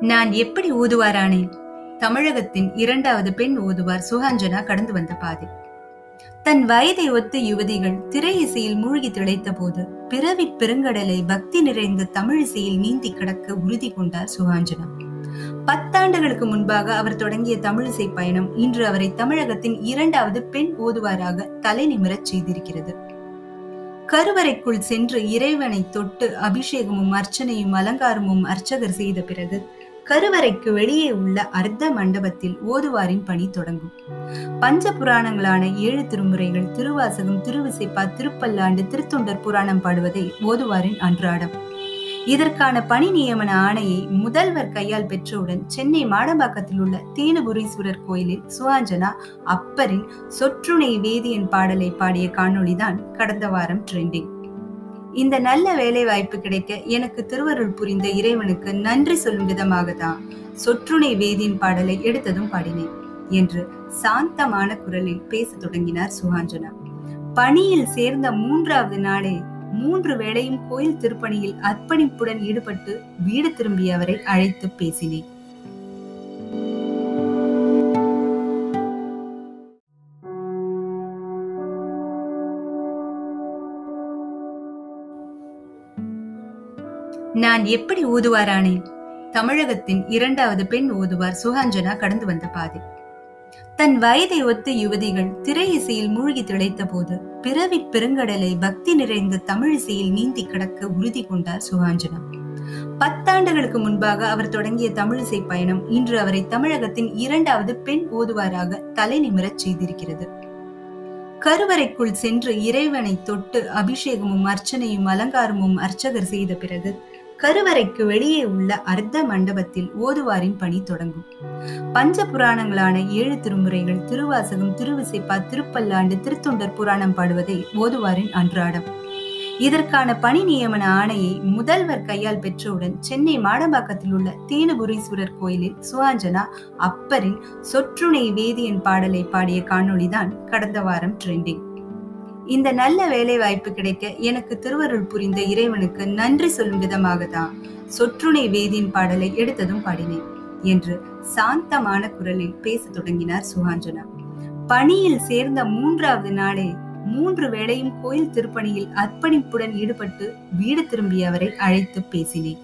நான் எப்படி ஊதுவாரானேன் தமிழகத்தின் இரண்டாவது பெண் ஓதுவார் சுகாஞ்சனா கடந்து வந்த பாதை. தன் வயதை ஒத்த யுவதிகள் திரை இசையில் மூழ்கி திளைத்த போது பிறவி பெருங்கடலை பக்தி நிறைந்த தமிழ் இசையில் நீந்தி கடக்க உறுதி கொண்டார் சுகாஞ்சனா. பத்தாண்டுகளுக்கு முன்பாக அவர் தொடங்கிய தமிழிசை பயணம் இன்று அவரை தமிழகத்தின் இரண்டாவது பெண் ஓதுவாராக தலை நிமிரச் செய்திருக்கிறது. கருவறைக்குள் சென்று இறைவனை தொட்டு அபிஷேகமும் அர்ச்சனையும் அலங்காரமும் அர்ச்சகர் செய்த பிறகு கருவறைக்கு வெளியே உள்ள அர்த்த மண்டபத்தில் ஓதுவாரின் பணி தொடங்கும். பஞ்ச புராணங்களான ஏழு திருமுறைகள் திருவாசகம் திருவிசைப்பா திருப்பல்லாண்டு திருத்தொண்டர் புராணம் பாடுவதை ஓதுவாரின் அன்றாடம். இதற்கான பணி நியமன ஆணையை முதல்வர் கையால் பெற்றவுடன் சென்னை மாடம்பாக்கத்தில் உள்ள தீனபுரீஸ்வரர் கோயிலில் சுவாஞ்சனா அப்பரின் சொற்றுணை வேதியன் பாடலை பாடிய காணொளிதான் கடந்த வாரம் ட்ரெண்டிங் இந்த நல்ல வேலை வாய்ப்பு கிடைக்க எனக்கு திருவருள் புரிந்த இறைவனுக்கு நன்றி சொல்லும் விதமாக தான் சொற்றுணை வேதியின் பாடலை எடுத்ததும் பாடினேன் என்று சாந்தமான குரலில் பேசத் தொடங்கினார் சுகாஞ்சனா. பணியில் சேர்ந்த மூன்றாவது நாளே மூன்று வேளையும் கோயில் திருப்பணியில் அர்ப்பணிப்புடன் ஈடுபட்டு வீடு திரும்பிய அவரை அழைத்து பேசினேன். நான் எப்படி ஊதுவாரானேன் தமிழகத்தின் இரண்டாவது பெண் ஓதுவார் சுகாஞ்சனா கடந்து வந்த பாதை. தன் வயதை ஒத்த யுவதிகள் திரை இசையில் மூழ்கி திளைத்த போது பிறவி பெருங்கடலை பக்தி நிறைந்த தமிழ் இசையில் நீந்தி கிடக்க உறுதி கொண்டார் சுகாஞ்சனா பத்தாண்டுகளுக்கு முன்பாக அவர் தொடங்கிய தமிழிசை பயணம் இன்று அவரை தமிழகத்தின் இரண்டாவது பெண் ஓதுவாராக தலை நிமிரச் செய்திருக்கிறது. கருவறைக்குள் சென்று இறைவனை தொட்டு அபிஷேகமும் அர்ச்சனையும் அலங்காரமும் அர்ச்சகர் செய்த பிறகு கருவறைக்கு வெளியே உள்ள அர்த்த மண்டபத்தில் ஓதுவாரின் பணி தொடங்கும். பஞ்ச புராணங்களான ஏழு திருமுறைகள் திருவாசகம் திருவிசைப்பா திருப்பல்லாண்டு திருத்தொண்டர் புராணம் பாடுவதை ஓதுவாரின் அன்றாடம். இதற்கான பணி நியமன ஆணையை முதல்வர் கையால் பெற்றவுடன் சென்னை மாடம்பாக்கத்தில் உள்ள தேனுபுரீஸ்வரர் கோயிலில் சுவாஞ்சனா அப்பரின் சொற்றுணை வேதியன் பாடலை பாடிய காணொளிதான் கடந்த வாரம் ட்ரெண்டிங் இந்த நல்ல வேலை வாய்ப்பு கிடைக்க எனக்கு திருவருள் புரிந்த இறைவனுக்கு நன்றி சொல்லும் விதமாக தான் சொற்றுணை வேதியின் பாடலை எடுத்ததும் பாடினேன் என்று சாந்தமான குரலில் பேசத் தொடங்கினார் சுகாஞ்சனா. பணியில் சேர்ந்த மூன்றாவது நாளே மூன்று வேளையும் கோயில் திருப்பணியில் அர்ப்பணிப்புடன் ஈடுபட்டு வீடு திரும்பிய அவரை அழைத்து பேசினேன்.